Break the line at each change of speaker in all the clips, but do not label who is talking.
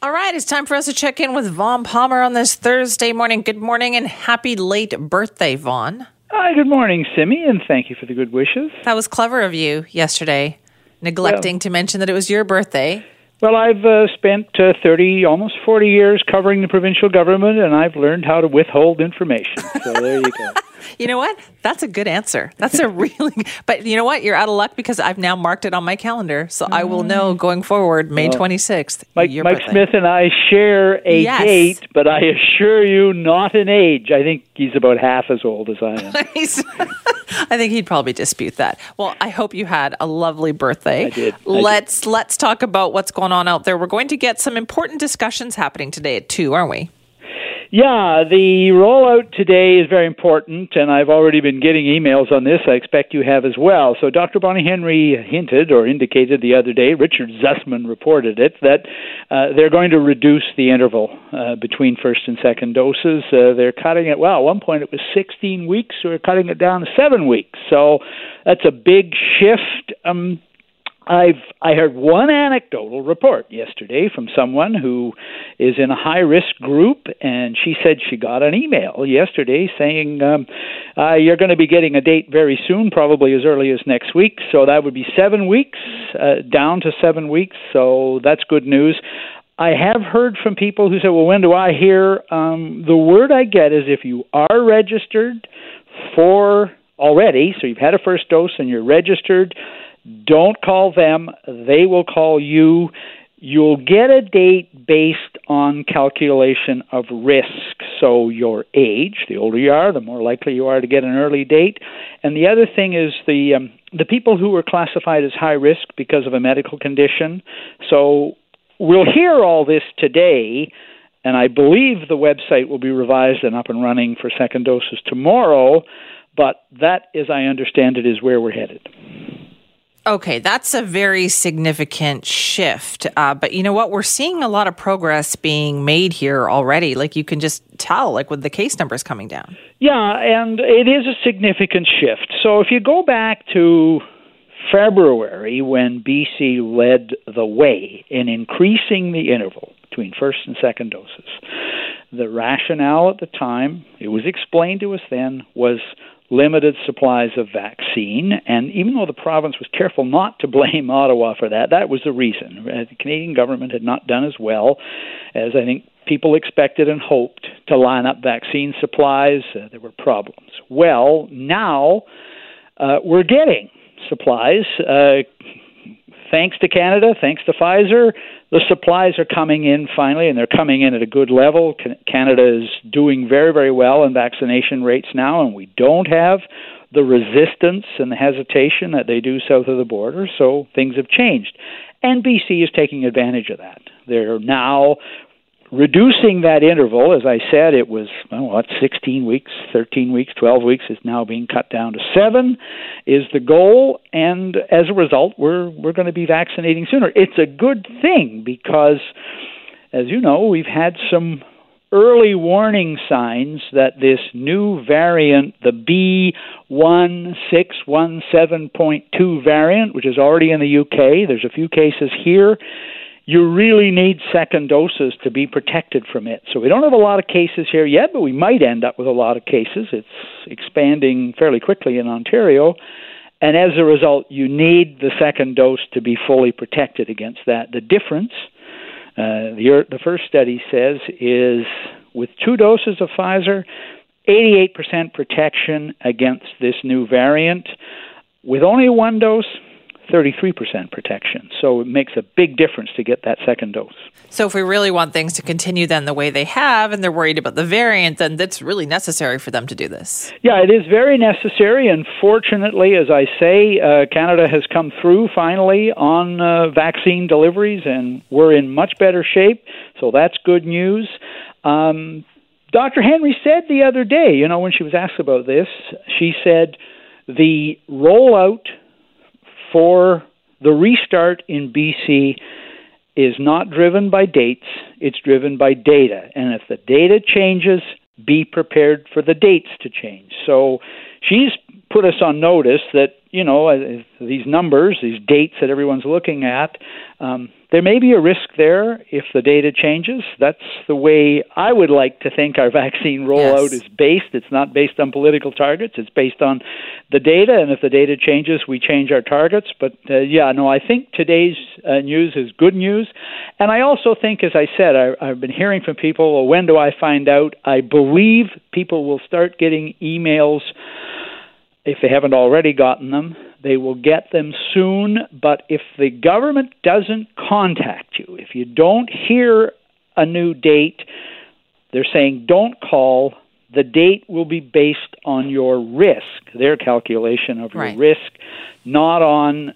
All right, it's time for us to check in with Vaughn Palmer on this Thursday morning. Good morning and happy late birthday, Vaughn.
Hi, good morning, Simi, and thank you for the good wishes.
That was clever of you yesterday, neglecting well, to mention that it was your birthday.
Well, I've uh, spent uh, 30, almost 40 years covering the provincial government, and I've learned how to withhold information. So there you go.
you know what? That's a good answer. That's a really, but you know what? You're out of luck because I've now marked it on my calendar. So I will know mm. going forward, May well, 26th.
Mike, Mike Smith and I share a yes. date, but I assure you, not an age. I think he's about half as old as I am.
I think he'd probably dispute that. Well, I hope you had a lovely birthday.
I did. I
let's
did.
let's talk about what's going on out there. We're going to get some important discussions happening today at 2, aren't we?
Yeah, the rollout today is very important, and I've already been getting emails on this. I expect you have as well. So, Dr. Bonnie Henry hinted or indicated the other day, Richard Zussman reported it, that uh, they're going to reduce the interval uh, between first and second doses. Uh, they're cutting it, well, at one point it was 16 weeks, so we're cutting it down to seven weeks. So, that's a big shift. Um, I've I heard one anecdotal report yesterday from someone who is in a high risk group, and she said she got an email yesterday saying um, uh, you're going to be getting a date very soon, probably as early as next week. So that would be seven weeks uh, down to seven weeks. So that's good news. I have heard from people who say, "Well, when do I hear?" Um, the word I get is if you are registered for already, so you've had a first dose and you're registered don't call them, they will call you. You'll get a date based on calculation of risk. So, your age, the older you are, the more likely you are to get an early date. And the other thing is the, um, the people who were classified as high risk because of a medical condition. So, we'll hear all this today and I believe the website will be revised and up and running for second doses tomorrow. But that, as I understand it, is where we're headed.
Okay, that's a very significant shift. Uh, but you know what? We're seeing a lot of progress being made here already. Like you can just tell, like with the case numbers coming down.
Yeah, and it is a significant shift. So if you go back to February when BC led the way in increasing the interval between first and second doses, the rationale at the time, it was explained to us then, was limited supplies of vaccine. And even though the province was careful not to blame Ottawa for that, that was the reason. Uh, the Canadian government had not done as well as I think people expected and hoped to line up vaccine supplies. Uh, there were problems. Well, now uh, we're getting supplies. Uh, thanks to Canada, thanks to Pfizer, the supplies are coming in finally, and they're coming in at a good level. Canada is doing very, very well in vaccination rates now, and we don't have the resistance and the hesitation that they do south of the border, so things have changed. And BC is taking advantage of that. They're now reducing that interval, as I said, it was well, what 16 weeks, 13 weeks, 12 weeks is now being cut down to seven, is the goal, and as a result, we're we're going to be vaccinating sooner. It's a good thing because, as you know, we've had some early warning signs that this new variant, the B1617.2 variant, which is already in the UK, there's a few cases here you really need second doses to be protected from it. So we don't have a lot of cases here yet, but we might end up with a lot of cases. It's expanding fairly quickly in Ontario. And as a result, you need the second dose to be fully protected against that. The difference, uh, the, the first study says, is with two doses of Pfizer, 88% protection against this new variant. With only one dose, 33% protection. So it makes a big difference to get that second dose.
So if we really want things to continue then the way they have and they're worried about the variant, then that's really necessary for them to do this.
Yeah, it is very necessary. And fortunately, as I say, uh, Canada has come through finally on uh, vaccine deliveries and we're in much better shape. So that's good news. Um, Dr. Henry said the other day, you know, when she was asked about this, she said the rollout for the restart in BC is not driven by dates, it's driven by data. And if the data changes, be prepared for the dates to change. So she's put us on notice that you know, uh, these numbers, these dates that everyone's looking at, um, there may be a risk there if the data changes. That's the way I would like to think our vaccine rollout yes. is based. It's not based on political targets, it's based on the data. And if the data changes, we change our targets. But uh, yeah, no, I think today's uh, news is good news. And I also think, as I said, I, I've been hearing from people well, when do I find out? I believe people will start getting emails if they haven't already gotten them they will get them soon, but if the government doesn't contact you, if you don't hear a new date, they're saying don't call. The date will be based on your risk, their calculation of your right. risk, not on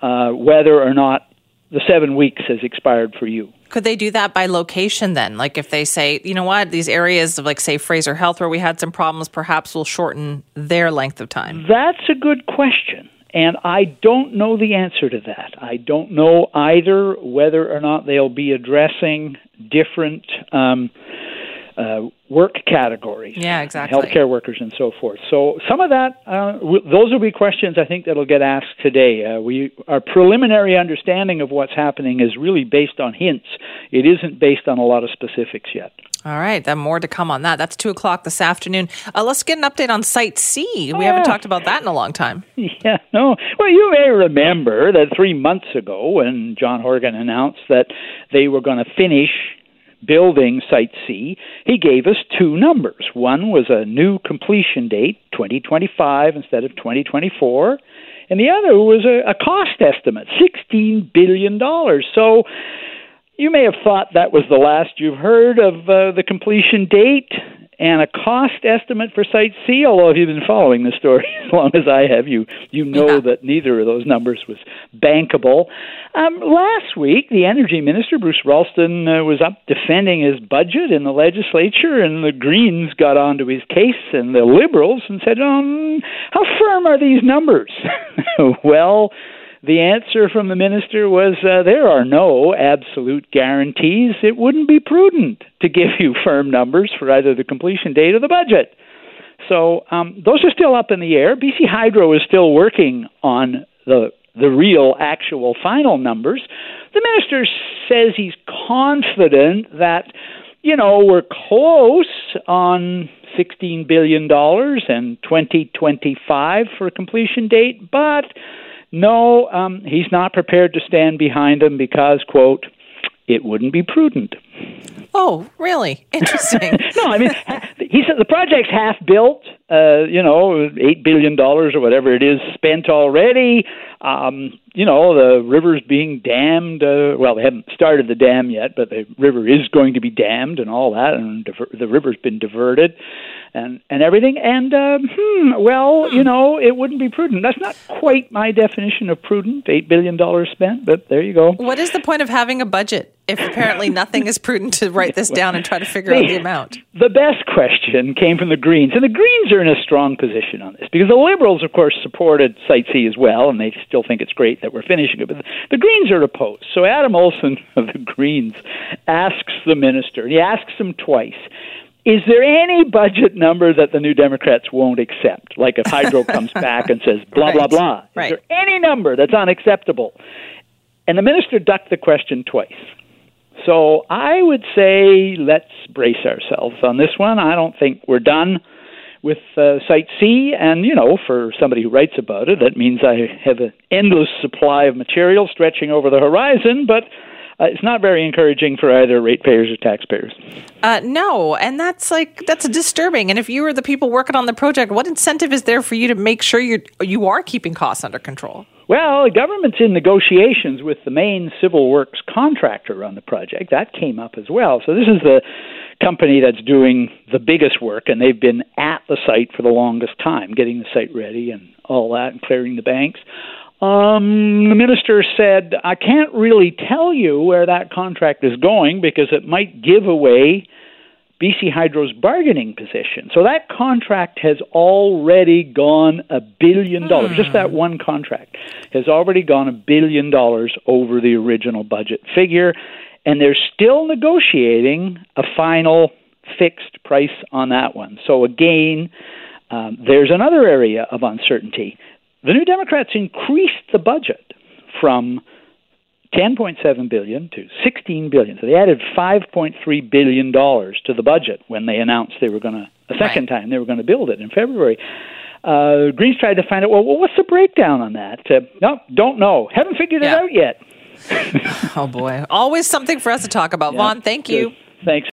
uh, whether or not the seven weeks has expired for you.
Could they do that by location then? Like if they say, you know what, these areas of like say Fraser Health where we had some problems, perhaps will shorten their length of time.
That's a good question. And I don't know the answer to that. I don't know either whether or not they'll be addressing different um, uh, work categories.
Yeah, exactly.
Healthcare workers and so forth. So some of that, uh, w- those will be questions I think that'll get asked today. Uh, we our preliminary understanding of what's happening is really based on hints. It isn't based on a lot of specifics yet.
All right, then more to come on that. That's two o'clock this afternoon. Uh, let's get an update on Site C. We haven't talked about that in a long time.
Yeah, no. Well, you may remember that three months ago, when John Horgan announced that they were going to finish building Site C, he gave us two numbers. One was a new completion date, 2025 instead of 2024, and the other was a, a cost estimate, $16 billion. So you may have thought that was the last you've heard of uh, the completion date and a cost estimate for Site C. Although if you've been following the story as long as I have, you you know yeah. that neither of those numbers was bankable. Um, last week, the energy minister Bruce Ralston uh, was up defending his budget in the legislature, and the Greens got onto his case, and the Liberals and said, um, "How firm are these numbers?" well the answer from the minister was uh, there are no absolute guarantees. It wouldn't be prudent to give you firm numbers for either the completion date or the budget. So um, those are still up in the air. BC Hydro is still working on the the real, actual, final numbers. The minister says he's confident that you know we're close on $16 billion and 2025 for a completion date, but no, um, he's not prepared to stand behind him because, quote, it wouldn't be prudent.
Oh, really? Interesting.
no, I mean, he said the project's half built. Uh, you know, eight billion dollars or whatever it is spent already. Um, you know, the river's being dammed. Uh, well, they haven't started the dam yet, but the river is going to be dammed and all that, and diver- the river's been diverted and and everything. And um, hmm, well, you know, it wouldn't be prudent. That's not quite my definition of prudent. Eight billion dollars spent, but there you go.
What is the point of having a budget if apparently nothing is prudent to write this down and try to figure the, out the amount?
The best question came from the Greens, and the Greens are in a strong position on this because the Liberals, of course, supported Site C as well, and they still think it's great that we're finishing it. But the, the Greens are opposed. So Adam Olsen of the Greens asks the minister, and he asks him twice is there any budget number that the New Democrats won't accept? Like if Hydro comes back and says blah,
right.
blah, blah. Is
right.
there any number that's unacceptable? And the minister ducked the question twice. So I would say let's brace ourselves on this one. I don't think we're done with uh, Site C. And, you know, for somebody who writes about it, that means I have an endless supply of material stretching over the horizon. But uh, it's not very encouraging for either ratepayers or taxpayers.
Uh, no, and that's like that's disturbing. And if you were the people working on the project, what incentive is there for you to make sure you you are keeping costs under control?
Well, the government's in negotiations with the main civil works contractor on the project. That came up as well. So this is the company that's doing the biggest work, and they've been at the site for the longest time, getting the site ready and all that, and clearing the banks. Um, the minister said, I can't really tell you where that contract is going because it might give away BC Hydro's bargaining position. So that contract has already gone a billion dollars. Mm. Just that hmm. one contract has already gone a billion dollars over the original budget figure. And they're still negotiating a final fixed price on that one. So again, um, there's another area of uncertainty the New Democrats increased the budget from 10.7 billion to 16 billion. So they added 5.3 billion dollars to the budget when they announced they were going to a second right. time they were going to build it in February. Uh, Greens tried to find out. Well, what's the breakdown on that? Uh, no, don't know. Haven't figured yeah. it out yet.
oh boy, always something for us to talk about. Yeah. Vaughn, thank you.
Good. Thanks.